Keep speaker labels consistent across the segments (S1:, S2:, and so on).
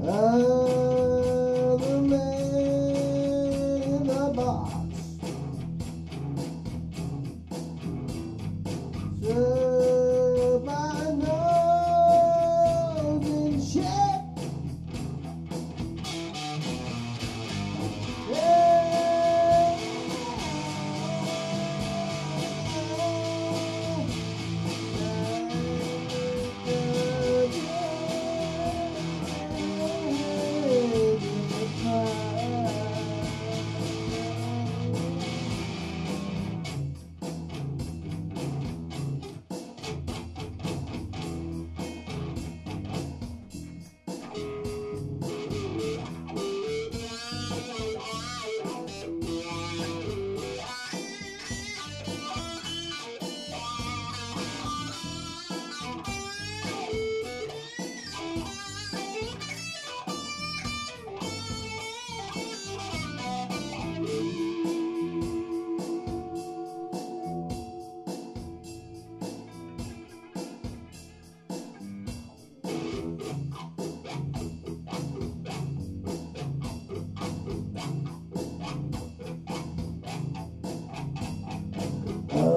S1: Other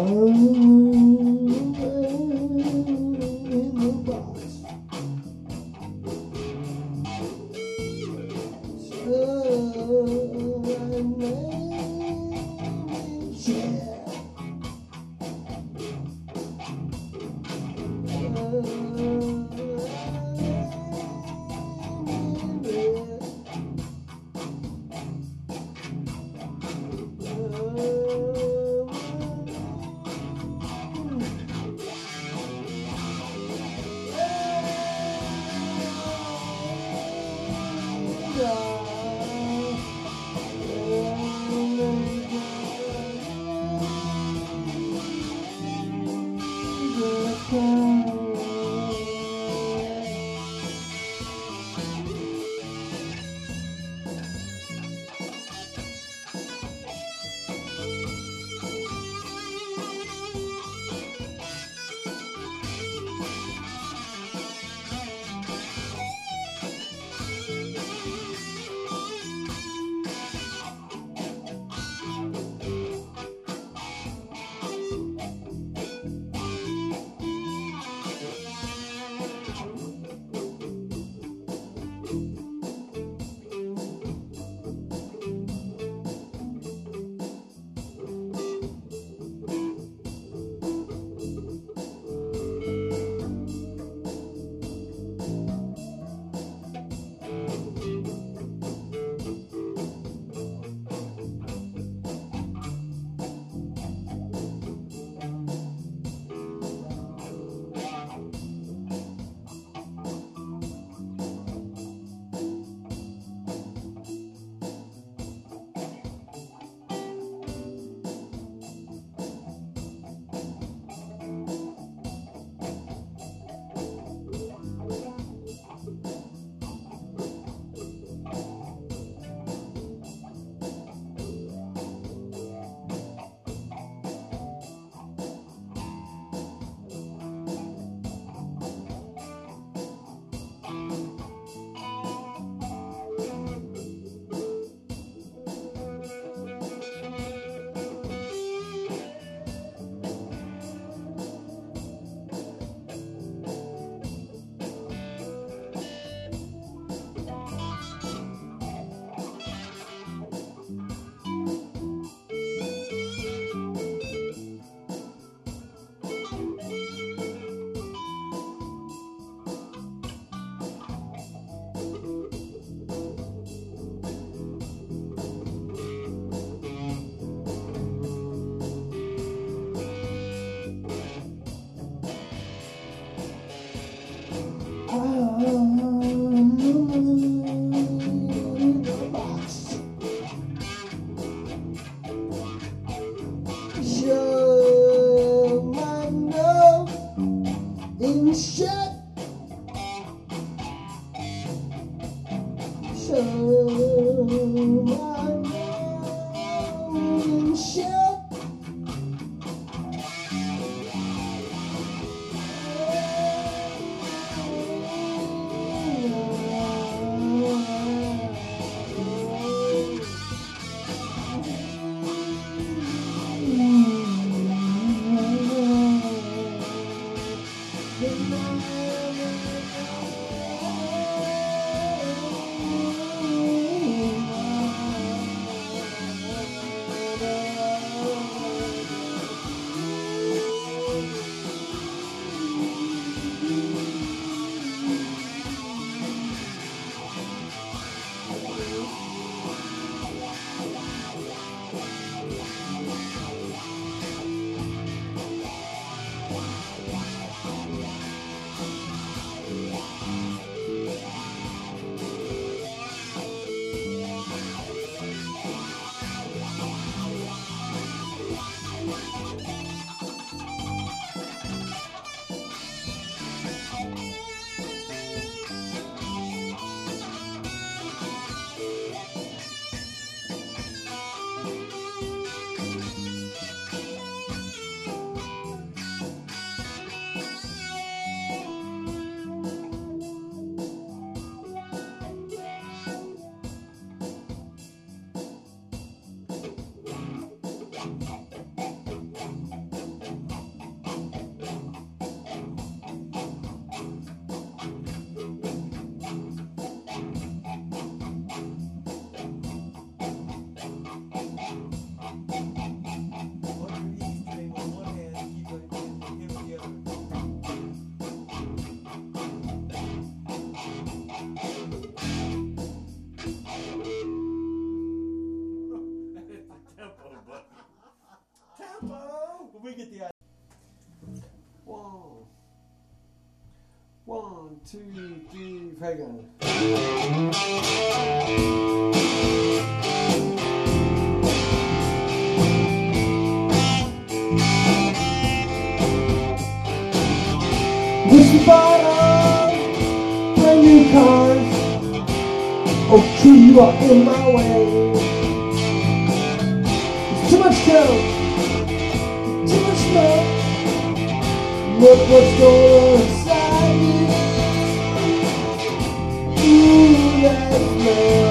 S1: in One, one, two, three, pagan. Bought all brand new cars. Oh, true, you are in my way. There's too much coke, Look what's going on inside you. Ooh, that smell.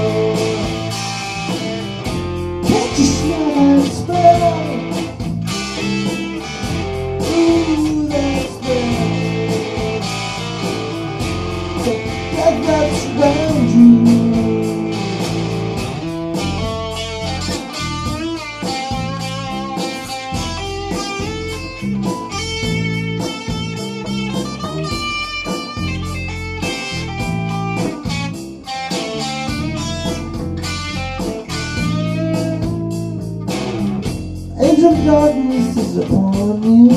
S1: Angel of darkness is upon you.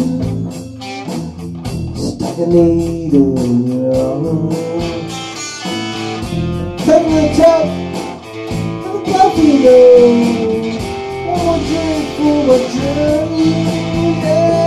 S1: Stuck a needle in your arm. Taking the top of a coffee though. One drink for my journey. Yeah.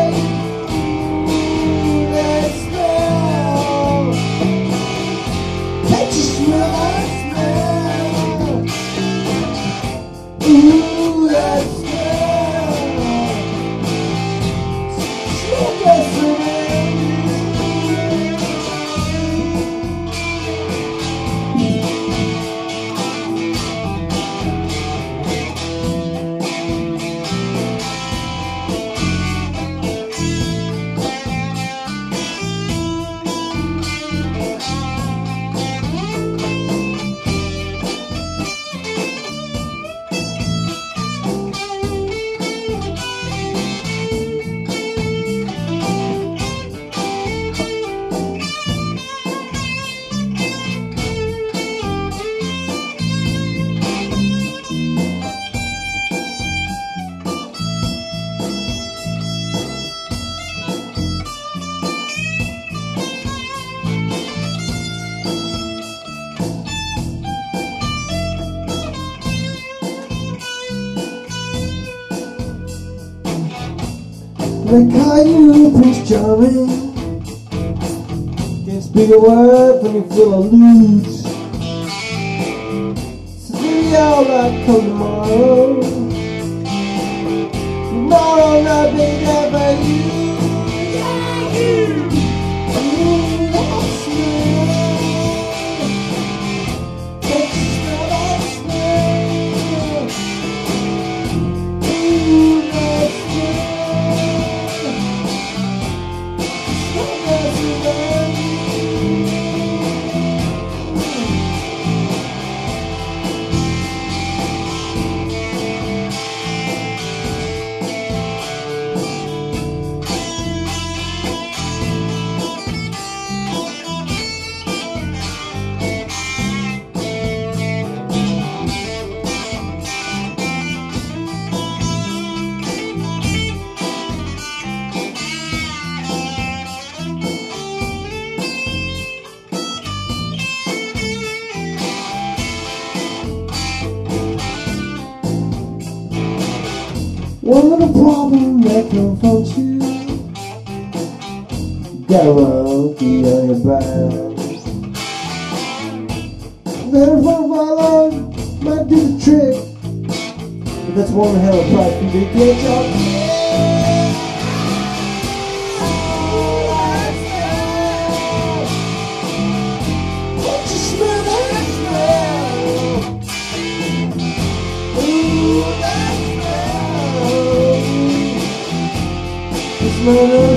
S1: Call you Prince Charming. Can't speak a word when you feel a lose. So be alright come tomorrow. Tomorrow night be there for you. One little problem that confronts you. Got a monkey on your back. Front of my line might do the trick. But that's one hell of a price for me to get The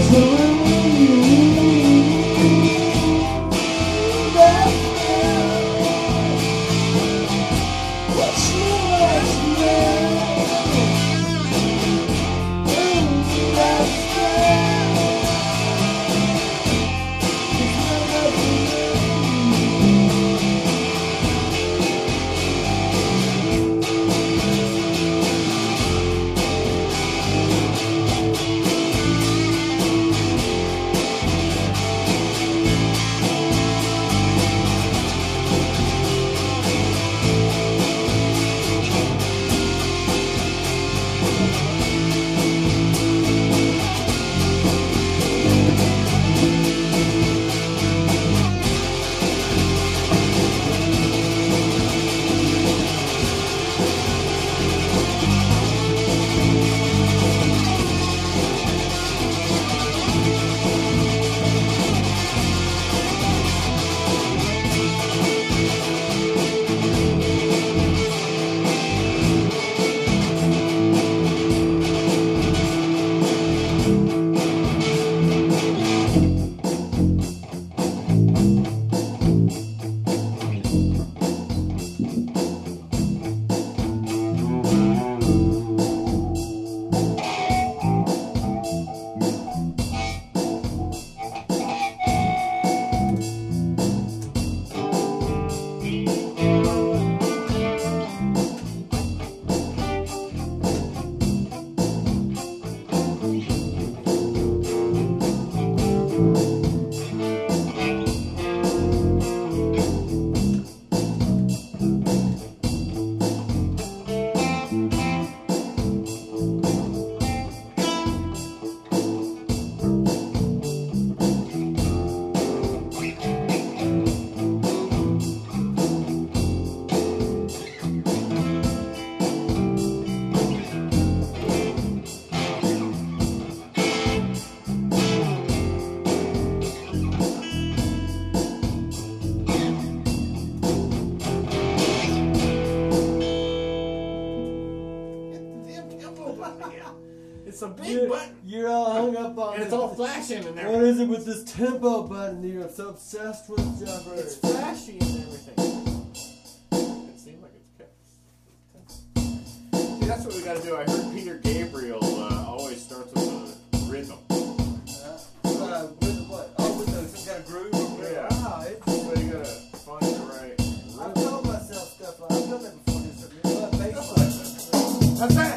S2: flashing and everything.
S1: What is it with this tempo button, dude? I'm so obsessed with Jumper.
S2: It's flashy and everything. It seems like it's kept. See, that's what we gotta do. I heard Peter Gabriel uh, always starts with a rhythm.
S1: Uh, uh, with what? Oh, with the, some kind of groove?
S2: Yeah.
S1: Wow, it's...
S2: So you gotta find the right rhythm.
S1: I've told myself stuff like I've done that before. Just, but
S2: basically...
S1: That's it!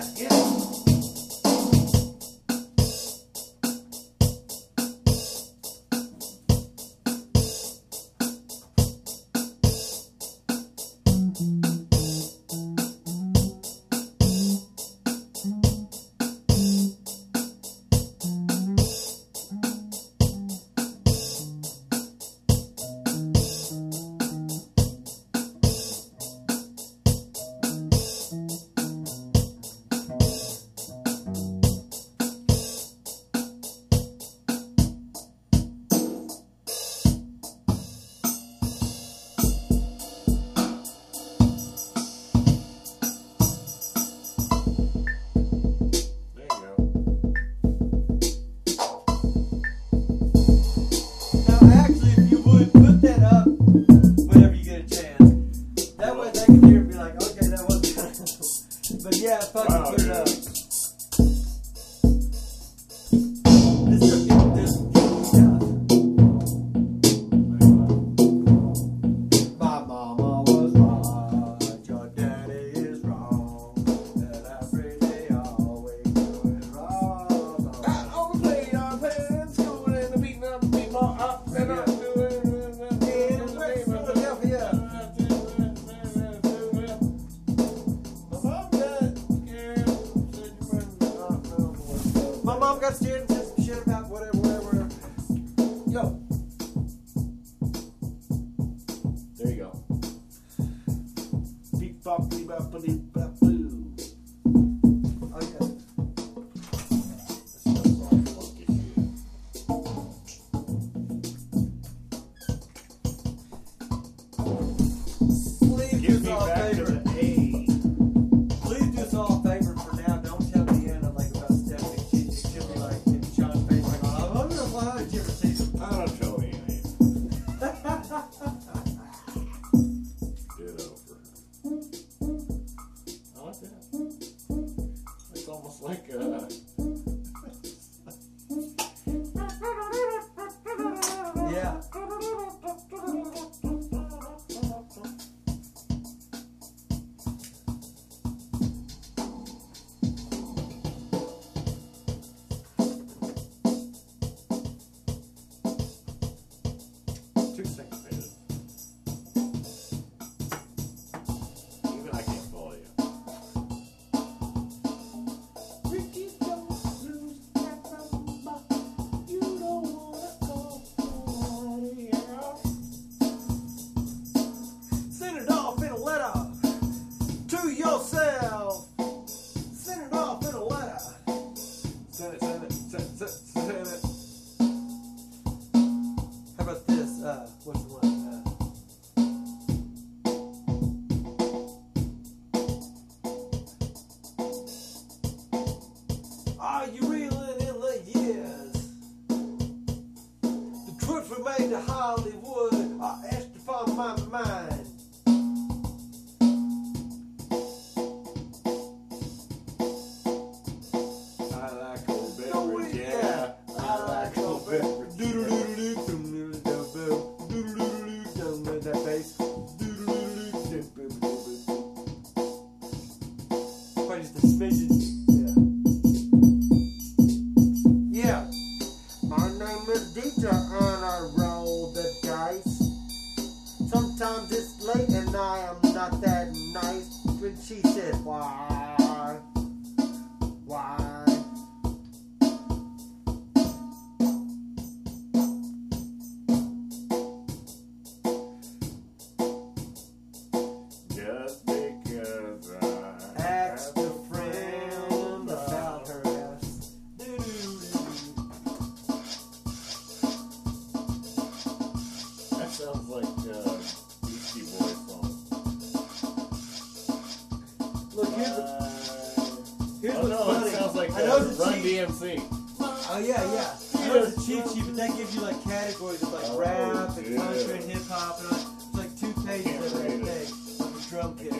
S1: Like categories of like
S2: Oh,
S1: rap and
S2: yeah.
S1: country and hip hop and all. It's like two pages of
S2: Can't it.
S1: thing. Of a drum kit.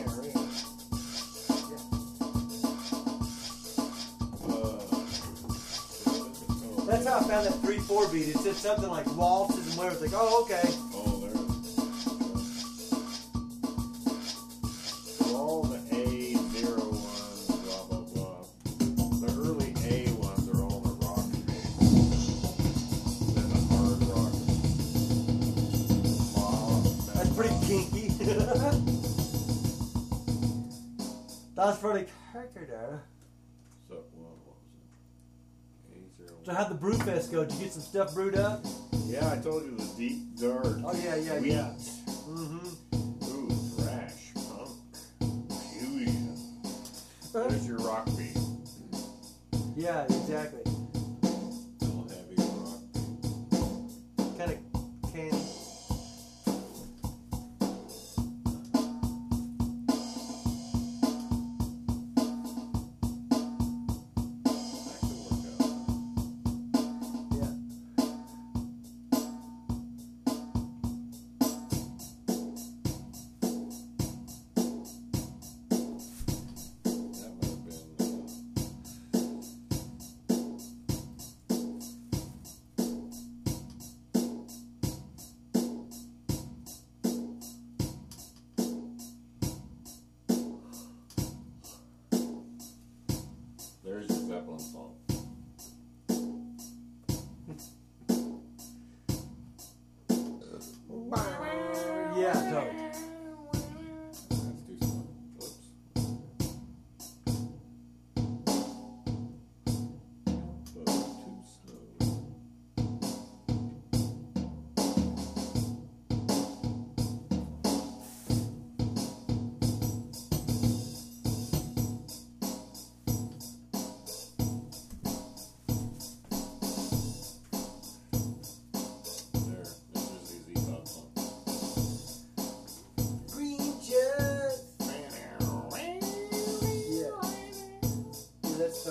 S2: Uh,
S1: That's how I found that three four beat. It said something like waltzes and whatever. It's like, oh okay. Kinky though.
S2: So what was it?
S1: So how'd the brew fest go? Did you get some stuff brewed up?
S2: Yeah, I told you the deep dark.
S1: Oh yeah, yeah,
S2: wheat.
S1: yeah. Mm-hmm.
S2: Ooh, thrash, punk, fusion. There's your rock beat.
S1: Yeah, exactly.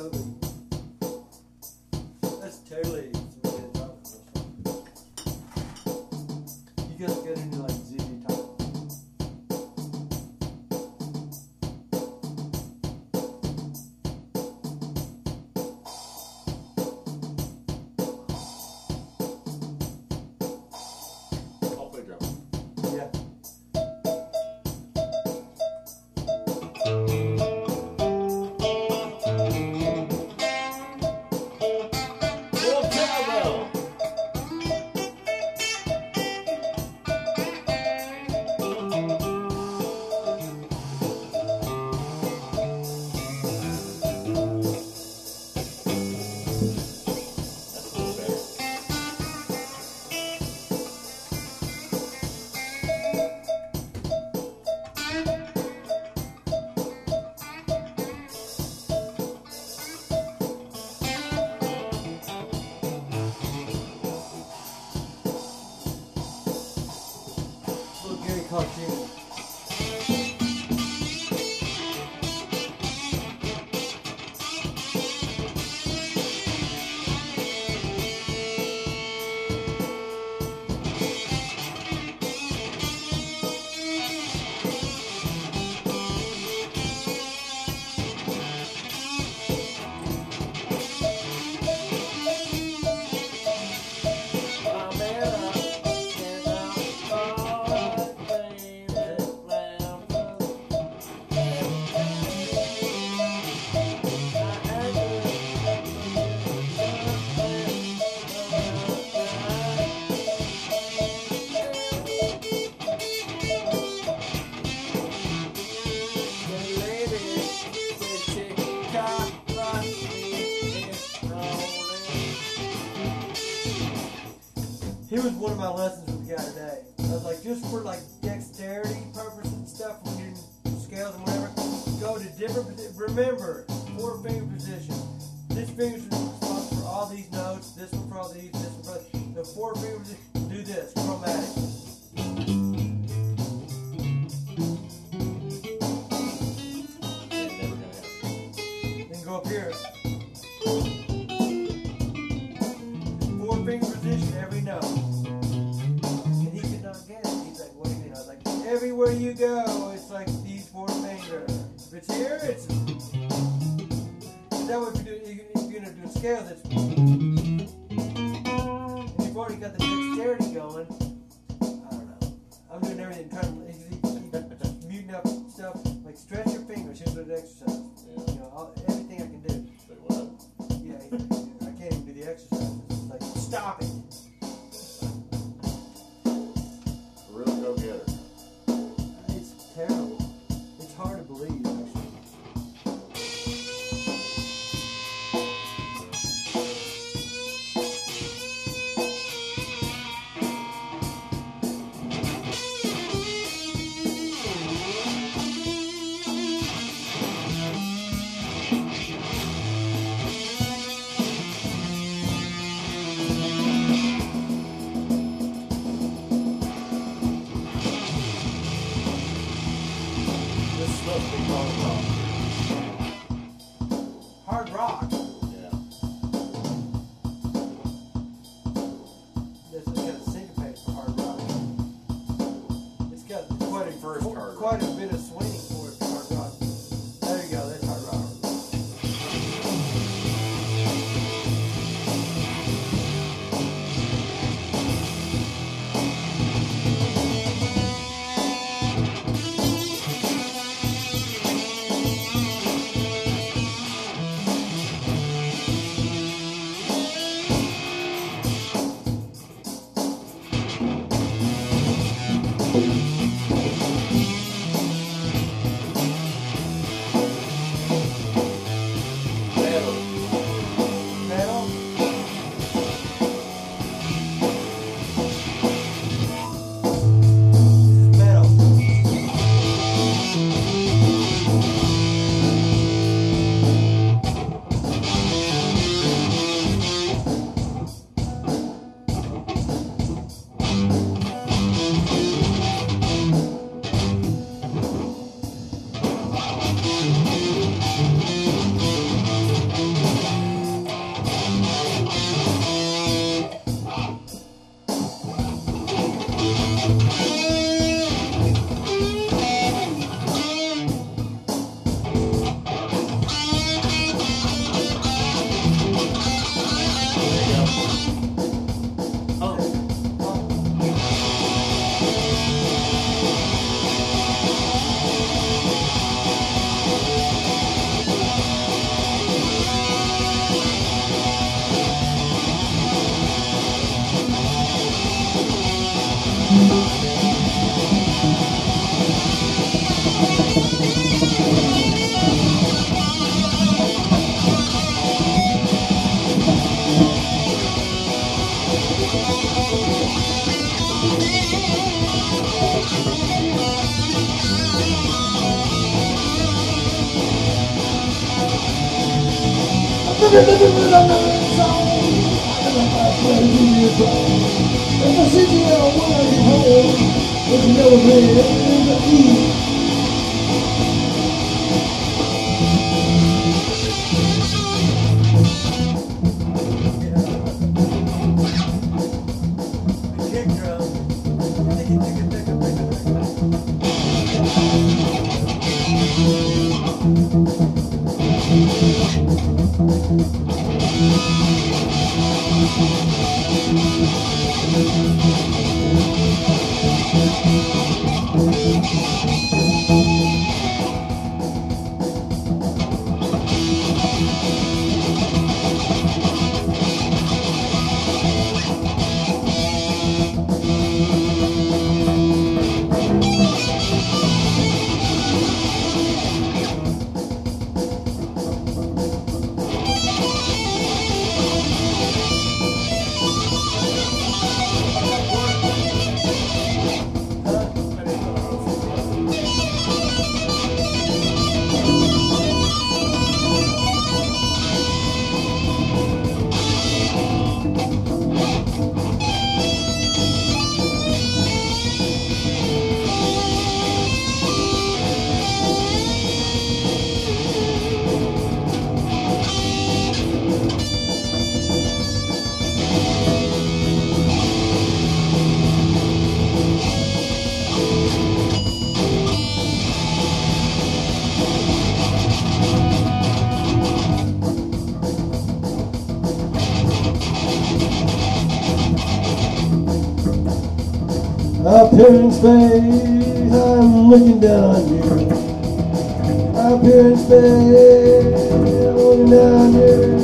S1: Yeah, Was one of my lessons Stop If I sit here, I wanna get home. It's never made anything to eat. In space, I'm looking down on you. In space, I'm looking down on. You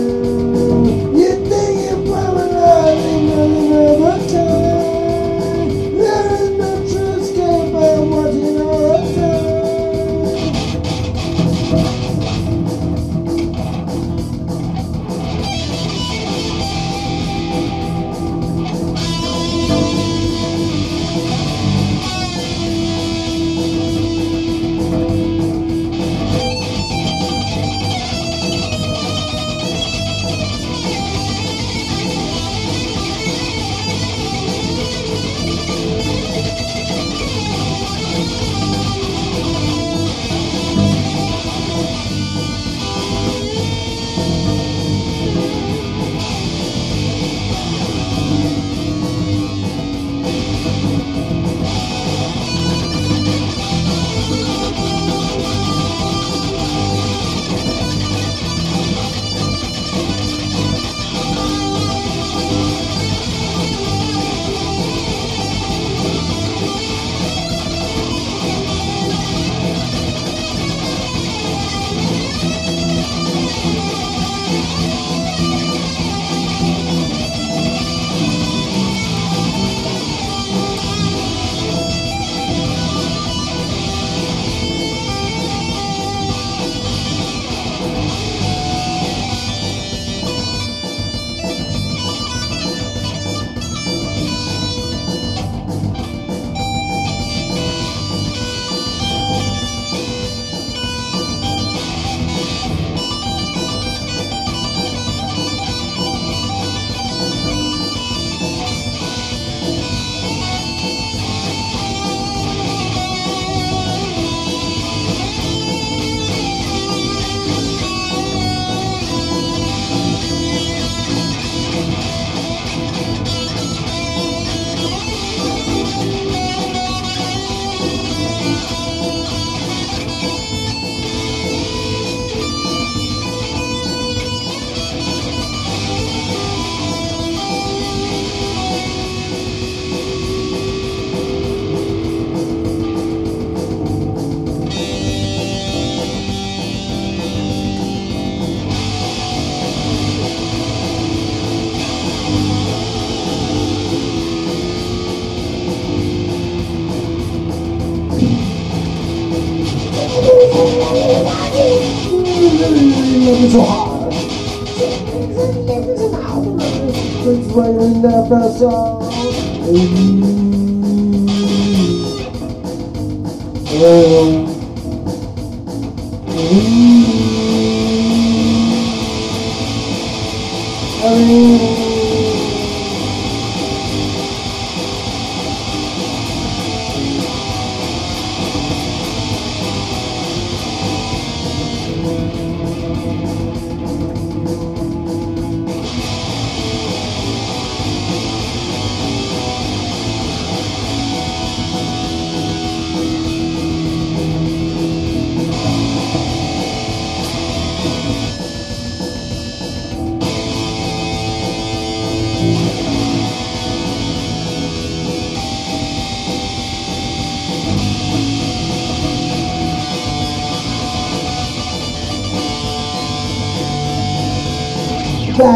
S1: the song. Oh.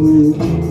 S2: with